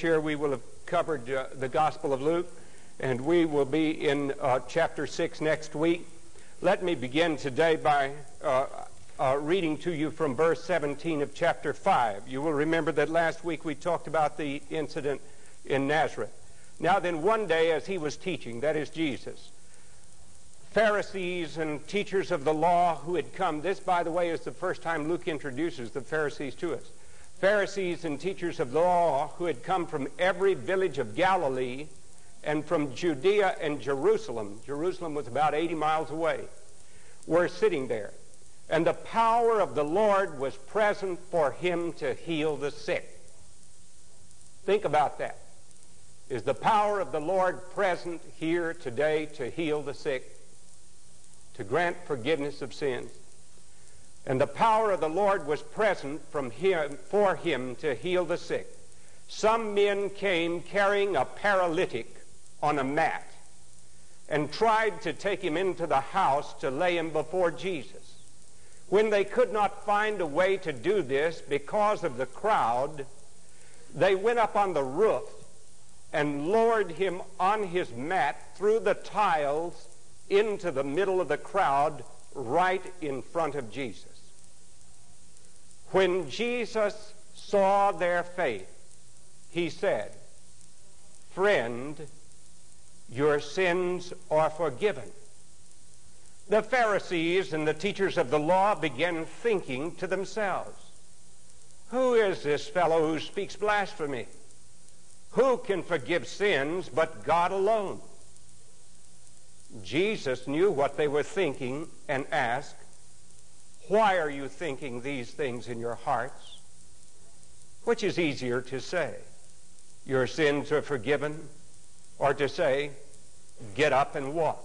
chair, we will have covered uh, the Gospel of Luke, and we will be in uh, chapter 6 next week. Let me begin today by uh, uh, reading to you from verse 17 of chapter 5. You will remember that last week we talked about the incident in Nazareth. Now, then, one day as he was teaching, that is Jesus, Pharisees and teachers of the law who had come, this, by the way, is the first time Luke introduces the Pharisees to us. Pharisees and teachers of the law who had come from every village of Galilee and from Judea and Jerusalem, Jerusalem was about 80 miles away, were sitting there. And the power of the Lord was present for him to heal the sick. Think about that. Is the power of the Lord present here today to heal the sick, to grant forgiveness of sins? And the power of the Lord was present from him, for him to heal the sick. Some men came carrying a paralytic on a mat and tried to take him into the house to lay him before Jesus. When they could not find a way to do this because of the crowd, they went up on the roof and lowered him on his mat through the tiles into the middle of the crowd right in front of Jesus. When Jesus saw their faith, he said, Friend, your sins are forgiven. The Pharisees and the teachers of the law began thinking to themselves, Who is this fellow who speaks blasphemy? Who can forgive sins but God alone? Jesus knew what they were thinking and asked, why are you thinking these things in your hearts? Which is easier to say? Your sins are forgiven, or to say, Get up and walk.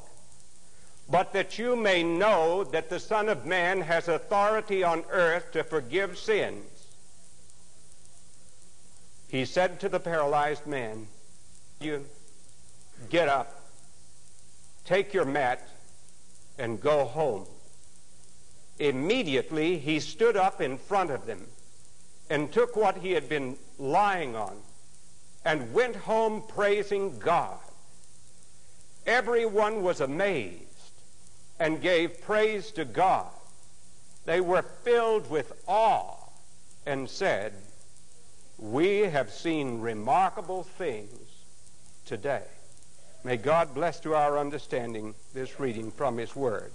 But that you may know that the Son of Man has authority on earth to forgive sins. He said to the paralyzed man, You get up, take your mat, and go home. Immediately he stood up in front of them and took what he had been lying on and went home praising God. Everyone was amazed and gave praise to God. They were filled with awe and said, We have seen remarkable things today. May God bless to our understanding this reading from His Word.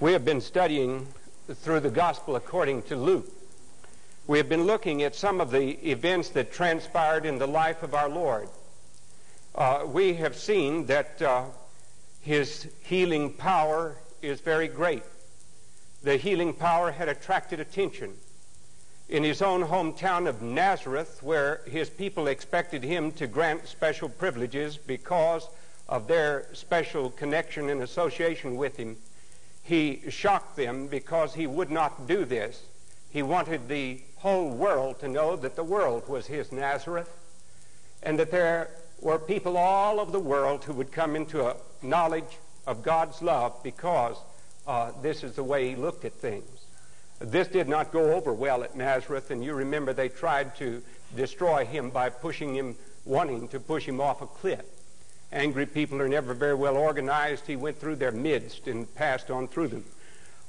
We have been studying through the gospel according to Luke. We have been looking at some of the events that transpired in the life of our Lord. Uh, we have seen that uh, his healing power is very great. The healing power had attracted attention. In his own hometown of Nazareth, where his people expected him to grant special privileges because of their special connection and association with him, he shocked them because he would not do this. He wanted the whole world to know that the world was his Nazareth and that there were people all over the world who would come into a knowledge of God's love because uh, this is the way he looked at things. This did not go over well at Nazareth, and you remember they tried to destroy him by pushing him, wanting to push him off a cliff. Angry people are never very well organized. He went through their midst and passed on through them.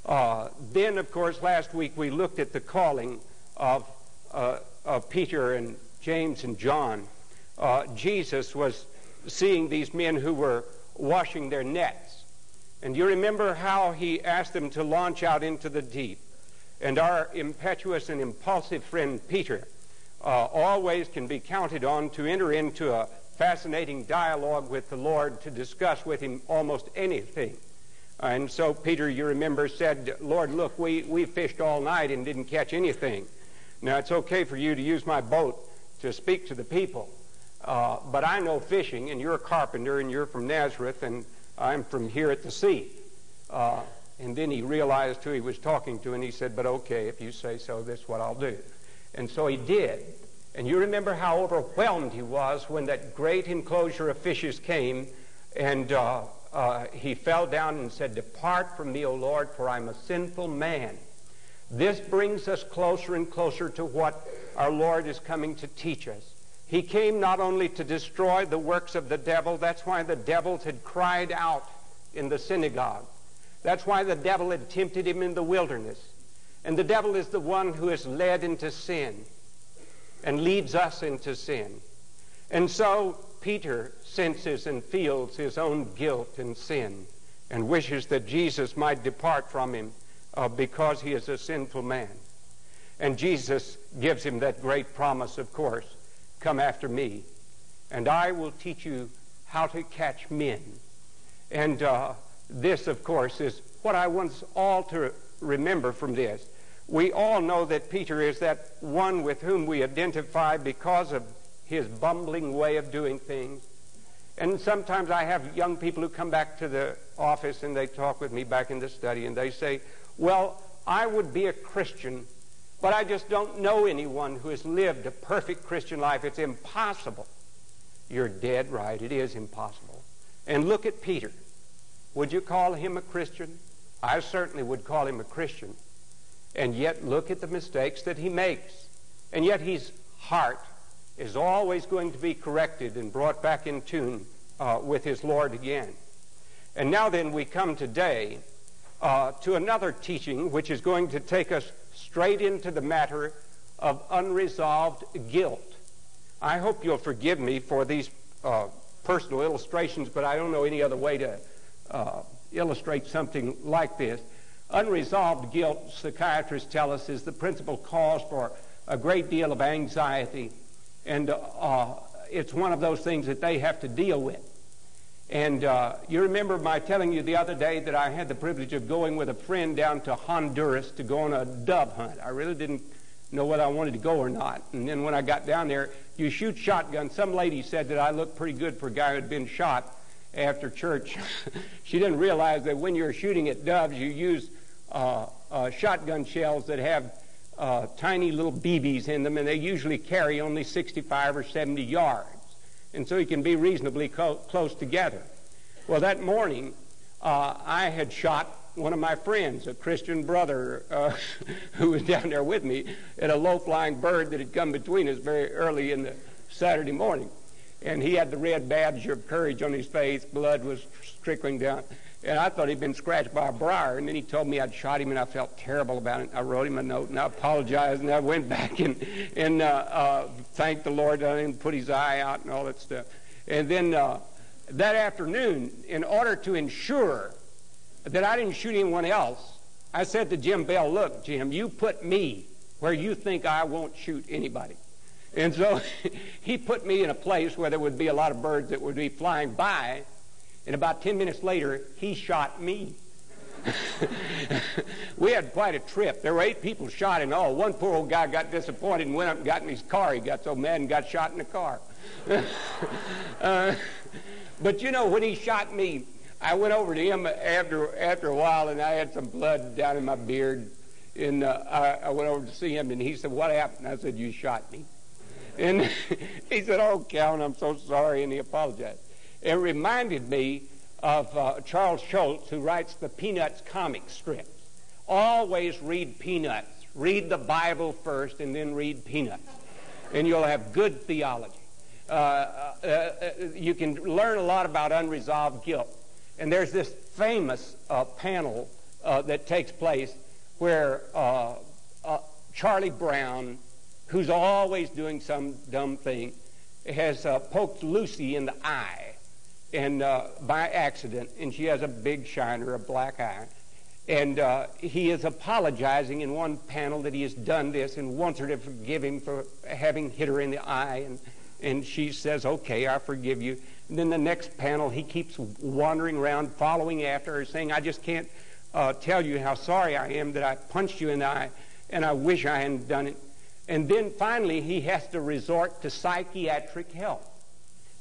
Uh, then, of course, last week we looked at the calling of, uh, of Peter and James and John. Uh, Jesus was seeing these men who were washing their nets. And you remember how he asked them to launch out into the deep. And our impetuous and impulsive friend Peter uh, always can be counted on to enter into a fascinating dialogue with the Lord to discuss with him almost anything. And so Peter, you remember, said, Lord, look, we, we fished all night and didn't catch anything. Now, it's okay for you to use my boat to speak to the people, uh, but I know fishing, and you're a carpenter, and you're from Nazareth, and I'm from here at the sea. Uh, and then he realized who he was talking to, and he said, But okay, if you say so, this is what I'll do. And so he did. And you remember how overwhelmed he was when that great enclosure of fishes came and uh, uh, he fell down and said, Depart from me, O Lord, for I'm a sinful man. This brings us closer and closer to what our Lord is coming to teach us. He came not only to destroy the works of the devil, that's why the devils had cried out in the synagogue. That's why the devil had tempted him in the wilderness. And the devil is the one who is led into sin and leads us into sin. And so Peter senses and feels his own guilt and sin and wishes that Jesus might depart from him uh, because he is a sinful man. And Jesus gives him that great promise, of course come after me, and I will teach you how to catch men. And uh, this, of course, is what I want us all to remember from this. We all know that Peter is that one with whom we identify because of his bumbling way of doing things. And sometimes I have young people who come back to the office and they talk with me back in the study and they say, Well, I would be a Christian, but I just don't know anyone who has lived a perfect Christian life. It's impossible. You're dead right. It is impossible. And look at Peter. Would you call him a Christian? I certainly would call him a Christian. And yet, look at the mistakes that he makes. And yet, his heart is always going to be corrected and brought back in tune uh, with his Lord again. And now, then, we come today uh, to another teaching which is going to take us straight into the matter of unresolved guilt. I hope you'll forgive me for these uh, personal illustrations, but I don't know any other way to uh, illustrate something like this. Unresolved guilt, psychiatrists tell us, is the principal cause for a great deal of anxiety, and uh, it's one of those things that they have to deal with. And uh, you remember my telling you the other day that I had the privilege of going with a friend down to Honduras to go on a dove hunt. I really didn't know whether I wanted to go or not. And then when I got down there, you shoot shotgun. Some lady said that I looked pretty good for a guy who had been shot after church. she didn't realize that when you're shooting at doves, you use shotgun shells that have uh, tiny little BBs in them, and they usually carry only 65 or 70 yards. And so you can be reasonably co- close together. Well, that morning, uh, I had shot one of my friends, a Christian brother uh, who was down there with me, at a low flying bird that had come between us very early in the Saturday morning and he had the red badge of courage on his face. Blood was trickling down. And I thought he'd been scratched by a briar. And then he told me I'd shot him, and I felt terrible about it. I wrote him a note, and I apologized, and I went back and, and uh, uh, thanked the Lord and put his eye out and all that stuff. And then uh, that afternoon, in order to ensure that I didn't shoot anyone else, I said to Jim Bell, look, Jim, you put me where you think I won't shoot anybody. And so he put me in a place where there would be a lot of birds that would be flying by. And about 10 minutes later, he shot me. we had quite a trip. There were eight people shot in all. One poor old guy got disappointed and went up and got in his car. He got so mad and got shot in the car. uh, but you know, when he shot me, I went over to him after after a while, and I had some blood down in my beard. And uh, I, I went over to see him, and he said, "What happened?" I said, "You shot me." And he said, Oh, Calvin, I'm so sorry. And he apologized. It reminded me of uh, Charles Schulz, who writes the Peanuts comic strips. Always read Peanuts. Read the Bible first and then read Peanuts. And you'll have good theology. Uh, uh, uh you can learn a lot about unresolved guilt. And there's this famous uh, panel uh, that takes place where Charlie Brown who's always doing some dumb thing, has poked Lucy in the eye and uh, by accident, and she has a big shiner, a black eye. And uh, he is apologizing in one panel that he has done this and wants her to forgive him for having hit her in the eye. And, and she says, Okay, I forgive you. And then the next panel, he keeps wandering around, following after her, saying, I just can't uh, tell you how sorry I am that I punched you in the eye, and I wish I hadn't done it. And then finally, he has to resort to psychiatric help.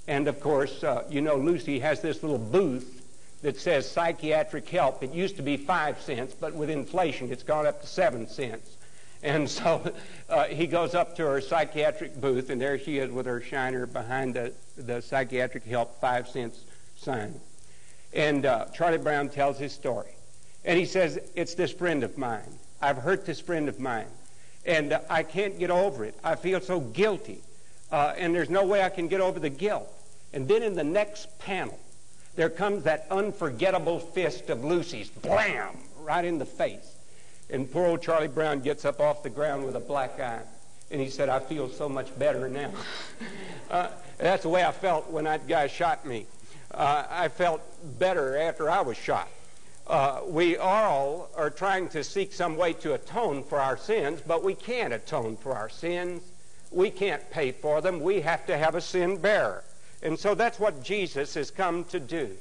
And of course, uh, you know, Lucy has this little booth that says psychiatric help. It used to be five cents, but with inflation, it's gone up to seven cents. And so uh, he goes up to her psychiatric booth, and there she is with her shiner behind the, the psychiatric help five cents sign. And uh, Charlie Brown tells his story. And he says, It's this friend of mine. I've hurt this friend of mine. And uh, I can't get over it. I feel so guilty. Uh, and there's no way I can get over the guilt. And then in the next panel, there comes that unforgettable fist of Lucy's, blam, right in the face. And poor old Charlie Brown gets up off the ground with a black eye. And he said, I feel so much better now. uh, that's the way I felt when that guy shot me. Uh, I felt better after I was shot. Uh, we all are trying to seek some way to atone for our sins, but we can't atone for our sins. We can't pay for them. We have to have a sin bearer. And so that's what Jesus has come to do.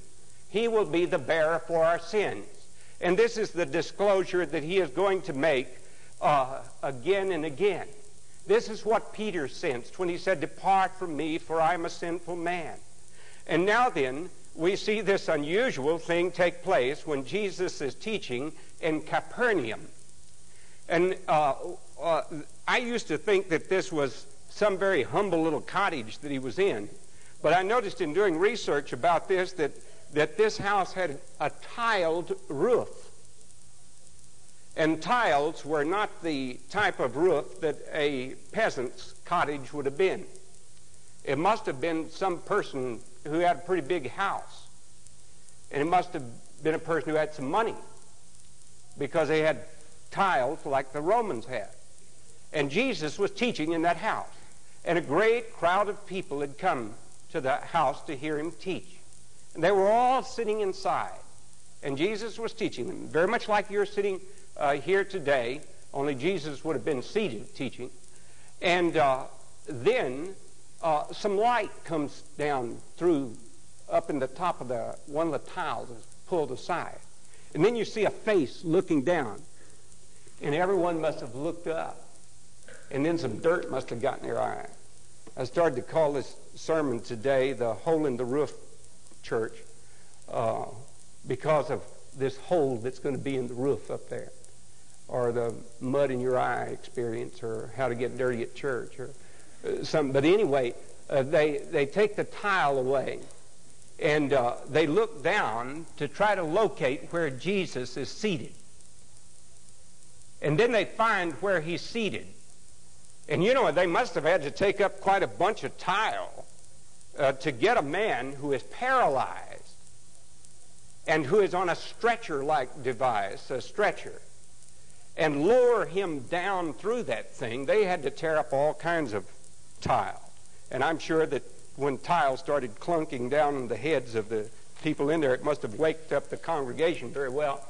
He will be the bearer for our sins. And this is the disclosure that he is going to make uh, again and again. This is what Peter sensed when he said, Depart from me, for I am a sinful man. And now then, we see this unusual thing take place when Jesus is teaching in Capernaum. And uh, uh, I used to think that this was some very humble little cottage that he was in. But I noticed in doing research about this that, that this house had a tiled roof. And tiles were not the type of roof that a peasant's cottage would have been. It must have been some person who had a pretty big house. And it must have been a person who had some money because they had tiles like the Romans had. And Jesus was teaching in that house. And a great crowd of people had come to the house to hear him teach. And they were all sitting inside. And Jesus was teaching them, very much like you're sitting uh, here today, only Jesus would have been seated teaching. And uh, then uh, some light comes down through up in the top of the one of the tiles is pulled aside. And then you see a face looking down. And everyone must have looked up. And then some dirt must have gotten your eye. I started to call this sermon today the Hole in the Roof Church uh, because of this hole that's going to be in the roof up there, or the mud in your eye experience, or how to get dirty at church, or uh, some. But anyway, uh, they they take the tile away, and uh, they look down to try to locate where Jesus is seated, and then they find where he's seated. And you know, they must have had to take up quite a bunch of tile uh, to get a man who is paralyzed and who is on a stretcher like device, a stretcher, and lower him down through that thing. They had to tear up all kinds of tile. And I'm sure that when tile started clunking down on the heads of the people in there, it must have waked up the congregation very well.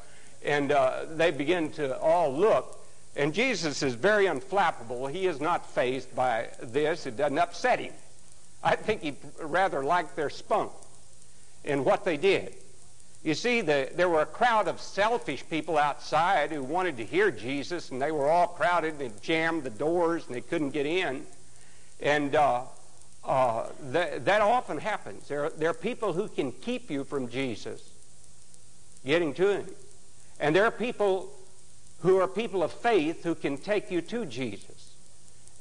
And uh, they began to all look and Jesus is very unflappable. He is not fazed by this. It doesn't upset him. I think he rather liked their spunk in what they did. You see, the, there were a crowd of selfish people outside who wanted to hear Jesus, and they were all crowded. They jammed the doors, and they couldn't get in. And uh, uh, th- that often happens. There, there are people who can keep you from Jesus getting to him. And there are people who are people of faith who can take you to Jesus.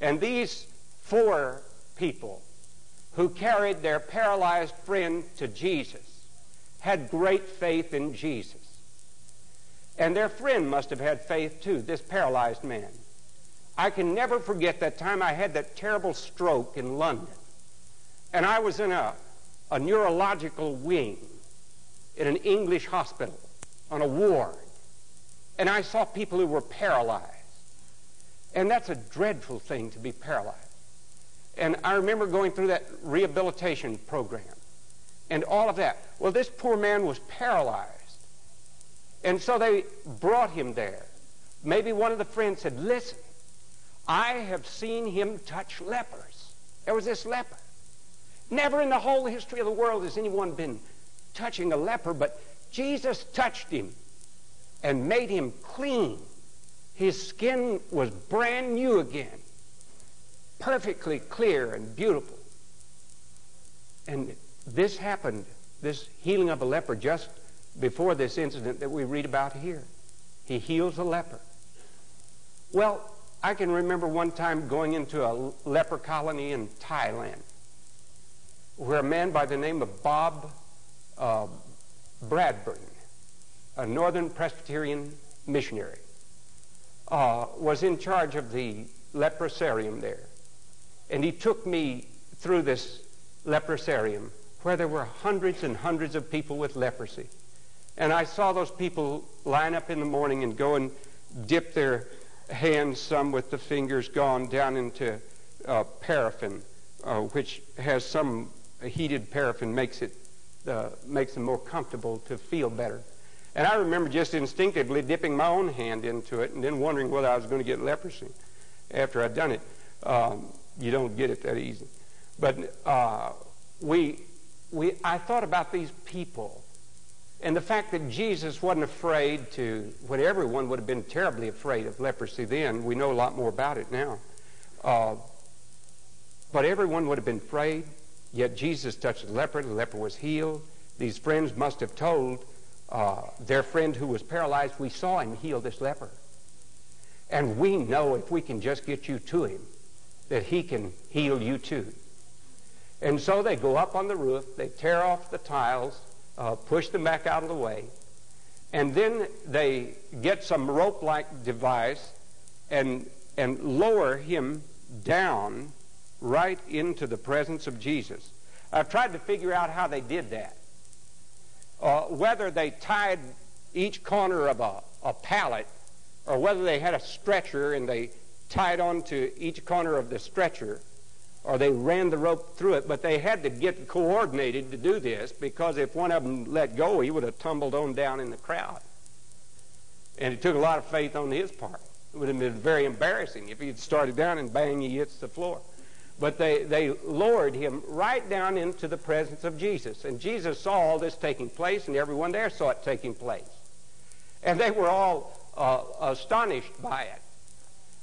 And these four people who carried their paralyzed friend to Jesus had great faith in Jesus. And their friend must have had faith too, this paralyzed man. I can never forget that time I had that terrible stroke in London. And I was in a, a neurological wing in an English hospital on a ward. And I saw people who were paralyzed. And that's a dreadful thing to be paralyzed. And I remember going through that rehabilitation program and all of that. Well, this poor man was paralyzed. And so they brought him there. Maybe one of the friends said, Listen, I have seen him touch lepers. There was this leper. Never in the whole history of the world has anyone been touching a leper, but Jesus touched him and made him clean. His skin was brand new again, perfectly clear and beautiful. And this happened, this healing of a leper, just before this incident that we read about here. He heals a leper. Well, I can remember one time going into a leper colony in Thailand where a man by the name of Bob uh, a Northern Presbyterian missionary, uh, was in charge of the leprosarium there. And he took me through this leprosarium where there were hundreds and hundreds of people with leprosy. And I saw those people line up in the morning and go and dip their hands, some with the fingers gone, down into uh, paraffin, uh, which has some heated paraffin, makes it uh, makes them more comfortable to feel better. And I remember just instinctively dipping my own hand into it and then wondering whether I was going to get leprosy after I'd done it. Um, you don't get it that easy. But uh, we, we, I thought about these people and the fact that Jesus wasn't afraid to, when everyone would have been terribly afraid of leprosy then, we know a lot more about it now. Uh, but everyone would have been afraid, yet Jesus touched the leper, the leper was healed. These friends must have told uh, their friend who was paralyzed, We saw him heal this leper. And we know if we can just get you to him, that he can heal you too. And so they go up on the roof, they tear off the tiles, uh, push them back out of the way, and then they get some rope-like device and, and lower him down right into the presence of Jesus. I've tried to figure out how they did that. Uh, whether they tied each corner of a, a pallet or whether they had a stretcher and they tied onto each corner of the stretcher or they ran the rope through it, but they had to get coordinated to do this because if one of them let go, he would have tumbled on down in the crowd. And it took a lot of faith on his part. It would have been very embarrassing if he had started down and bang, he hits the floor. But they, they lowered him right down into the presence of Jesus. And Jesus saw all this taking place, and everyone there saw it taking place. And they were all uh, astonished by it.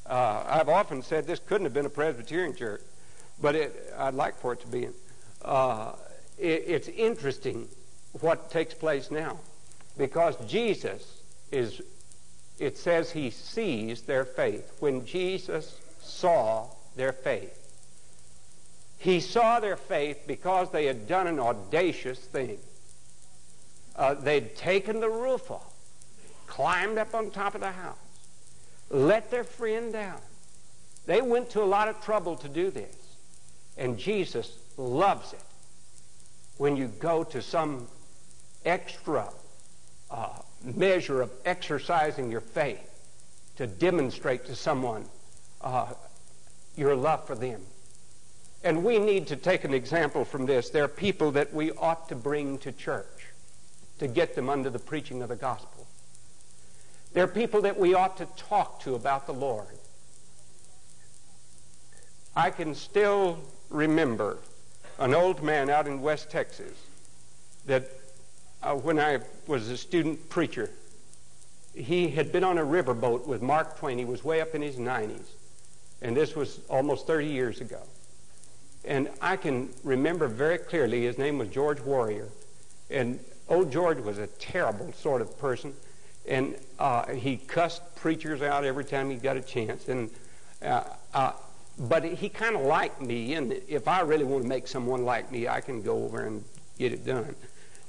Uh, I've often said this couldn't have been a Presbyterian church but it, I'd like for it to be. Uh, it, it's interesting what takes place now because Jesus is, it says he sees their faith. When Jesus saw their faith, he saw their faith because they had done an audacious thing. Uh, they'd taken the roof off, climbed up on top of the house, let their friend down. They went to a lot of trouble to do this. And Jesus loves it when you go to some extra uh, measure of exercising your faith to demonstrate to someone uh, your love for them. And we need to take an example from this. There are people that we ought to bring to church to get them under the preaching of the gospel. There are people that we ought to talk to about the Lord. I can still remember an old man out in West Texas that uh, when I was a student preacher, he had been on a riverboat with Mark Twain. He was way up in his 90s. And this was almost 30 years ago. And I can remember very clearly his name was George Warrior. And old George was a terrible sort of person. And uh, he cussed preachers out every time he got a chance. And uh, uh but he kind of liked me, and if I really want to make someone like me, I can go over and get it done.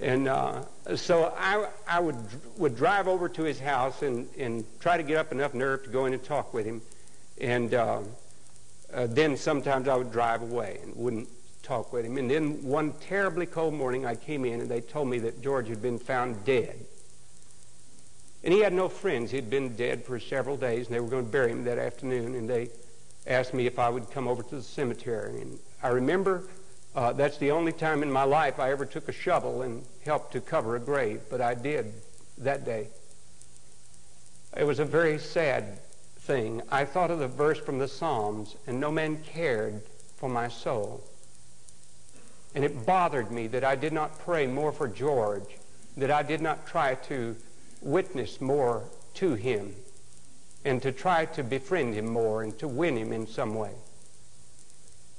And uh, so I, I would would drive over to his house and, and try to get up enough nerve to go in and talk with him. And uh, uh, then sometimes I would drive away and wouldn't talk with him. And then one terribly cold morning, I came in and they told me that George had been found dead. And he had no friends. He'd been dead for several days, and they were going to bury him that afternoon. And they asked me if I would come over to the cemetery. And I remember uh, that's the only time in my life I ever took a shovel and helped to cover a grave, but I did that day. It was a very sad thing. I thought of the verse from the Psalms, and no man cared for my soul. And it bothered me that I did not pray more for George, that I did not try to witness more to him and to try to befriend him more and to win him in some way.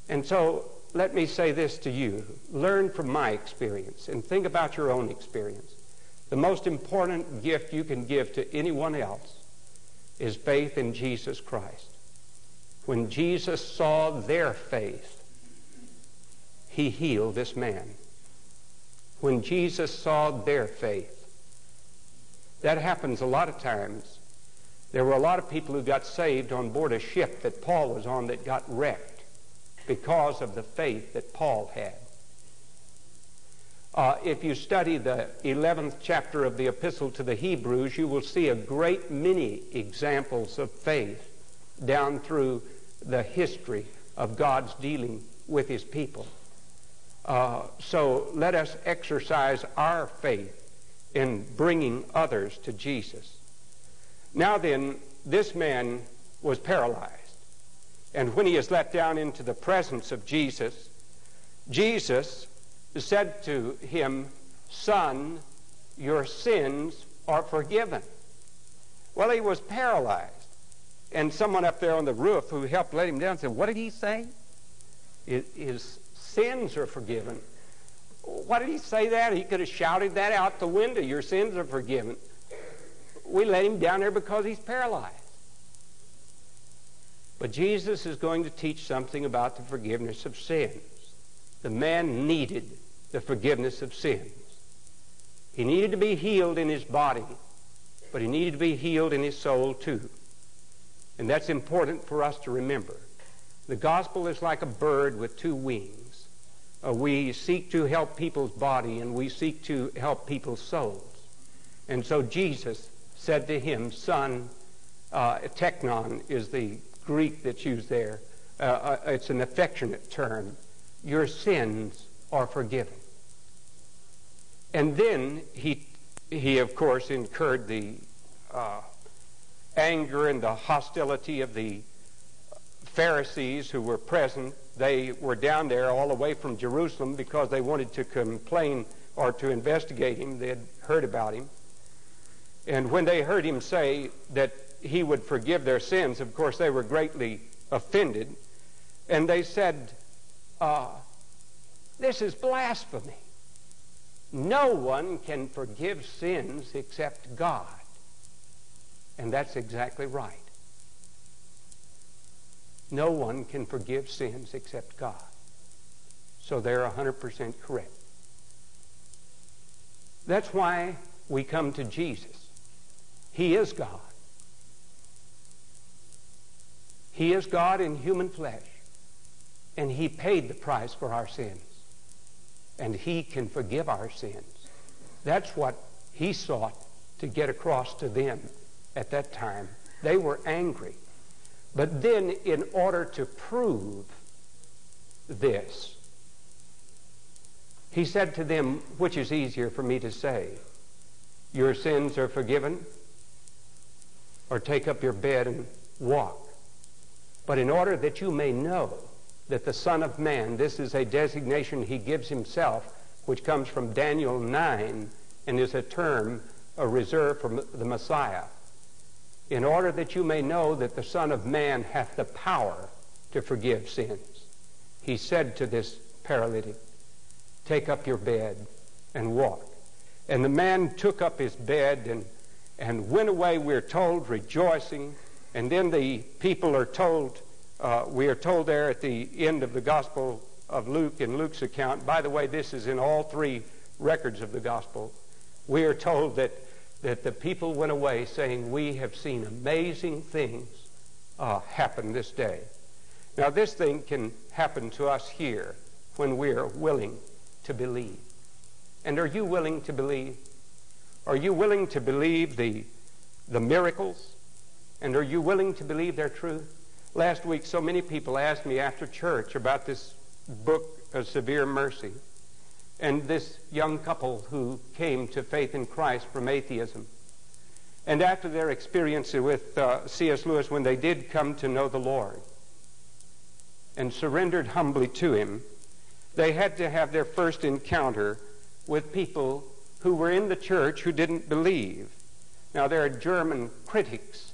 And so let me say this to you. Learn from my experience and think about your own experience. The most important gift you can give to anyone else is faith in Jesus Christ. When Jesus saw their faith, he healed this man. when Jesus saw their faith. That happens a lot of times. There were a lot of people who got saved on board a ship that Paul was on that got wrecked because of the faith that Paul had. Uh, if you study the 11th chapter of the Epistle to the Hebrews, you will see a great many examples of faith down through the history of God's dealing with his people. Uh, so let us exercise our faith in bringing others to Jesus. Now then, this man was paralyzed. And when he is let down into the presence of Jesus, Jesus said to him, Son, your sins are forgiven. Well, he was paralyzed. And someone up there on the roof who helped let him down said, What did he say? His sins are forgiven. Why did he say that? He could have shouted that out the window. Your sins are forgiven. We let him down there because he's paralyzed. But Jesus is going to teach something about the forgiveness of sins. The man needed the forgiveness of sins. He needed to be healed in his body, but he needed to be healed in his soul too. And that's important for us to remember. The gospel is like a bird with two wings. Uh, we seek to help people's body and we seek to help people's souls. And so Jesus said to him, Son, uh, teknon is the Greek that's used there. Uh, uh it's an affectionate term. Your sins are forgiven. And then he, he of course, incurred the uh, anger and the hostility of the Pharisees who were present. They were down there all the way from Jerusalem because they wanted to complain or to investigate him. They had heard about him. And when they heard him say that he would forgive their sins, of course, they were greatly offended. And they said, uh, This is blasphemy. No one can forgive sins except God. And that's exactly right. No one can forgive sins except God. So they're 100% correct. That's why we come to Jesus. He is God. He is God in human flesh. And He paid the price for our sins. And He can forgive our sins. That's what He sought to get across to them at that time. They were angry. But then, in order to prove this, he said to them, which is easier for me to say, Your sins are forgiven, or take up your bed and walk. But in order that you may know that the Son of Man, this is a designation he gives himself, which comes from Daniel 9 and is a term a reserved for the Messiah in order that you may know that the Son of Man hath the power to forgive sins. He said to this paralytic, Take up your bed and walk. And the man took up his bed and, and went away, we're told, rejoicing. And then the people are told, uh, we are told there at the end of the Gospel of Luke, in Luke's account, by the way, this is in all three records of the Gospel, we are told that that the people went away saying, We have seen amazing things uh, happen this day. Now, this thing can happen to us here when we're willing to believe. And are you willing to believe? Are you willing to believe the, the miracles? And are you willing to believe their truth? Last week, so many people asked me after church about this book of severe mercy and this young couple who came to faith in Christ from atheism. And after their experience with uh, C.S. Lewis, when they did come to know the Lord and surrendered humbly to Him, they had to have their first encounter with people who were in the church who didn't believe. Now, there are German critics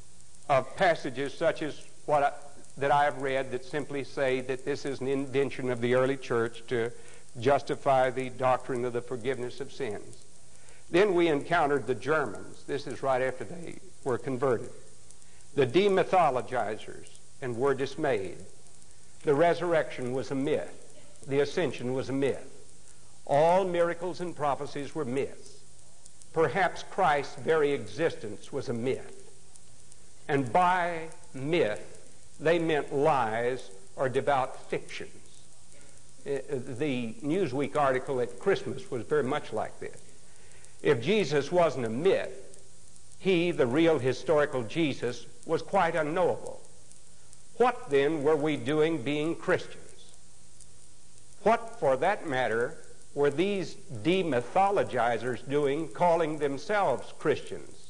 of passages such as what I, that I have read that simply say that this is an invention of the early church to justify the doctrine of the forgiveness of sins. Then we encountered the Germans. This is right after they were converted. The demythologizers and were dismayed. The resurrection was a myth. The ascension was a myth. All miracles and prophecies were myths. Perhaps Christ's very existence was a myth. And by myth, they meant lies or devout fictions. Uh, the Newsweek article at Christmas was very much like this. If Jesus wasn't a myth, he, the real historical Jesus, was quite unknowable. What then were we doing being Christians? What, for that matter, were these demythologizers doing calling themselves Christians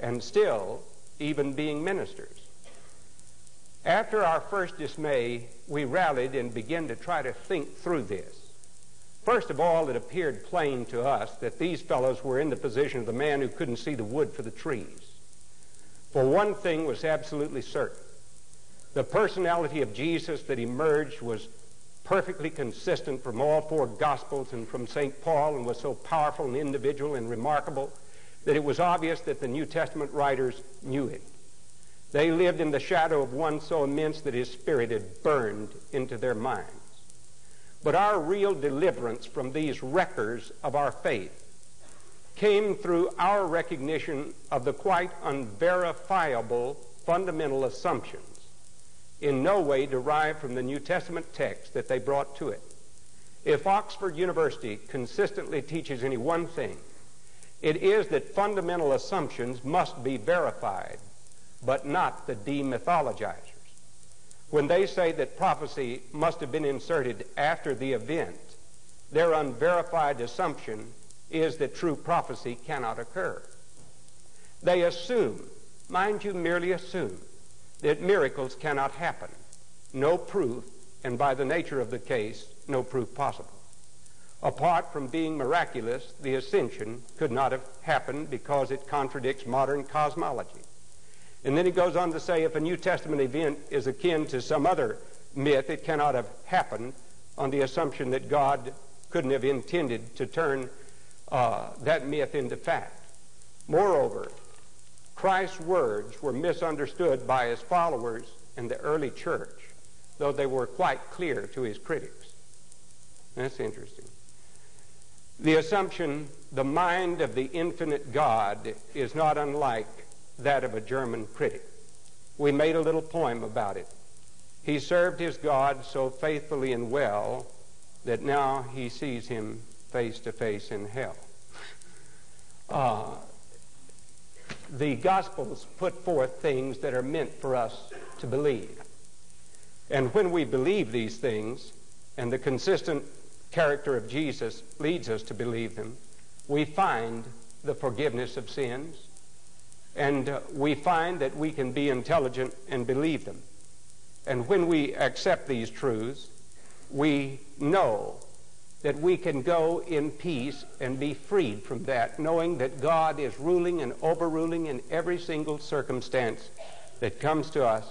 and still even being ministers? After our first dismay, we rallied and began to try to think through this. First of all, it appeared plain to us that these fellows were in the position of the man who couldn't see the wood for the trees. For one thing was absolutely certain. The personality of Jesus that emerged was perfectly consistent from all four Gospels and from St. Paul and was so powerful and individual and remarkable that it was obvious that the New Testament writers knew it. They lived in the shadow of one so immense that his spirit had burned into their minds. But our real deliverance from these wreckers of our faith came through our recognition of the quite unverifiable fundamental assumptions in no way derived from the New Testament text that they brought to it. If Oxford University consistently teaches any one thing, it is that fundamental assumptions must be verified, but not the demythologizers. When they say that prophecy must have been inserted after the event, their unverified assumption is that true prophecy cannot occur. They assume, mind you, merely assume, that miracles cannot happen. No proof, and by the nature of the case, no proof possible. Apart from being miraculous, the ascension could not have happened because it contradicts modern cosmology. And then he goes on to say if a New Testament event is akin to some other myth, it cannot have happened on the assumption that God couldn't have intended to turn uh, that myth into fact. Moreover, Christ's words were misunderstood by his followers in the early church, though they were quite clear to his critics. That's interesting. The assumption, the mind of the infinite God, is not unlike that of a German critic. We made a little poem about it. He served his God so faithfully and well that now he sees him face to face in hell. Uh, the Gospels put forth things that are meant for us to believe. And when we believe these things, and the consistent character of Jesus leads us to believe them, we find the forgiveness of sins, and uh, we find that we can be intelligent and believe them. And when we accept these truths, we know that we can go in peace and be freed from that, knowing that God is ruling and overruling in every single circumstance that comes to us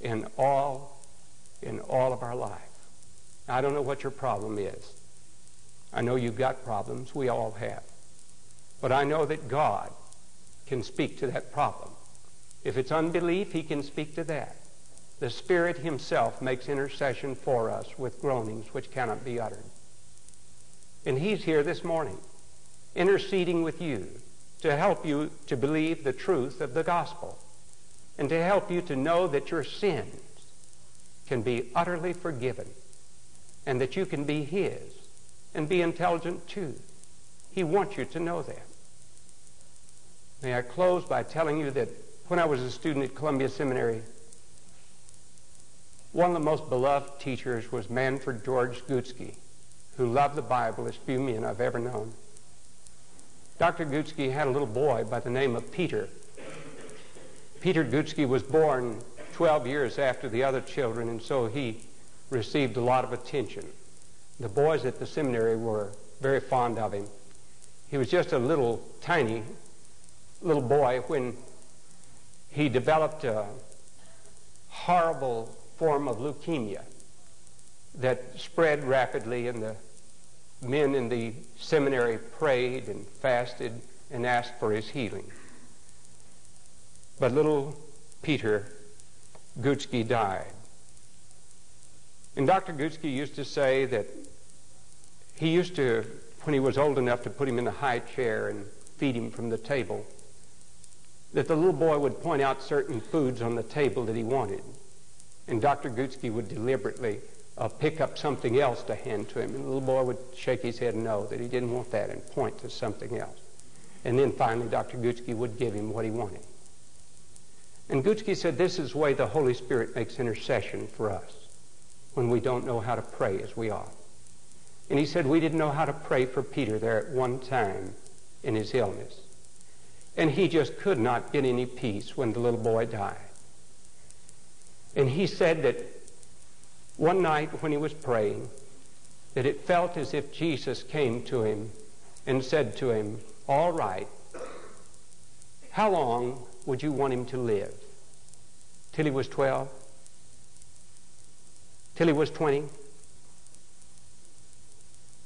in all in all of our life. I don't know what your problem is. I know you've got problems. We all have. But I know that God can speak to that problem. If it's unbelief, he can speak to that. The Spirit himself makes intercession for us with groanings which cannot be uttered. And he's here this morning, interceding with you to help you to believe the truth of the gospel and to help you to know that your sins can be utterly forgiven and that you can be his and be intelligent too. He wants you to know that. May I close by telling you that when I was a student at Columbia Seminary, one of the most beloved teachers was Manfred George Gutzke who loved the Bible as few men I've ever known. Dr. Gutzke had a little boy by the name of Peter. Peter Gutzke was born 12 years after the other children, and so he received a lot of attention. The boys at the seminary were very fond of him. He was just a little tiny little boy when he developed a horrible form of leukemia that spread rapidly, and the men in the seminary prayed and fasted and asked for his healing. But little Peter Gutzke died. And Dr. Gutzke used to say that he used to, when he was old enough to put him in a high chair and feed him from the table, that the little boy would point out certain foods on the table that he wanted. And Dr. Gutzke would deliberately uh, pick up something else to hand to him. And the little boy would shake his head no, that he didn't want that and point to something else. And then finally, Dr. Gutzke would give him what he wanted. And Gutzke said this is the way the Holy Spirit makes intercession for us when we don't know how to pray as we ought. And he said we didn't know how to pray for Peter there at one time in his illness. And he just could not get any peace when the little boy died. And he said that one night when he was praying, that it felt as if Jesus came to him and said to him, All right, how long would you want him to live? Till he was 12? Till he was 20?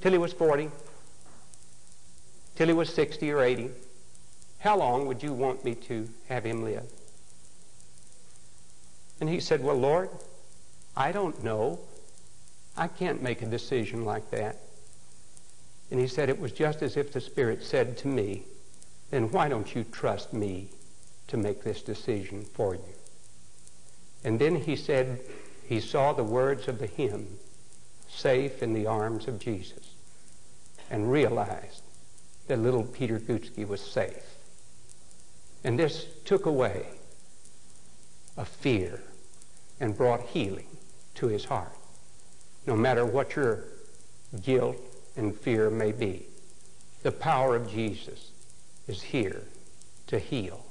Till he was 40? Till he was 60 or 80? How long would you want me to have him live? And he said, Well, Lord, I don't know. I can't make a decision like that. And he said, It was just as if the Spirit said to me, Then why don't you trust me to make this decision for you? And then he said, He saw the words of the hymn, Safe in the Arms of Jesus, and realized that little Peter Gutzke was safe. And this took away a fear and brought healing to his heart. No matter what your guilt and fear may be, the power of Jesus is here to heal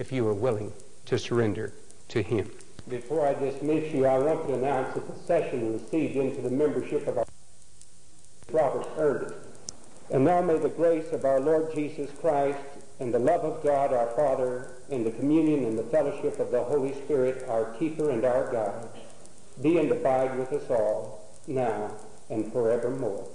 if you are willing to surrender to him. Before I dismiss you, I want to announce that the session received into the membership of our Robert Ernest. And now may the grace of our Lord Jesus Christ and the love of God our Father and the communion and the fellowship of the Holy Spirit, our keeper and our guide, be and abide with us all, now and forevermore.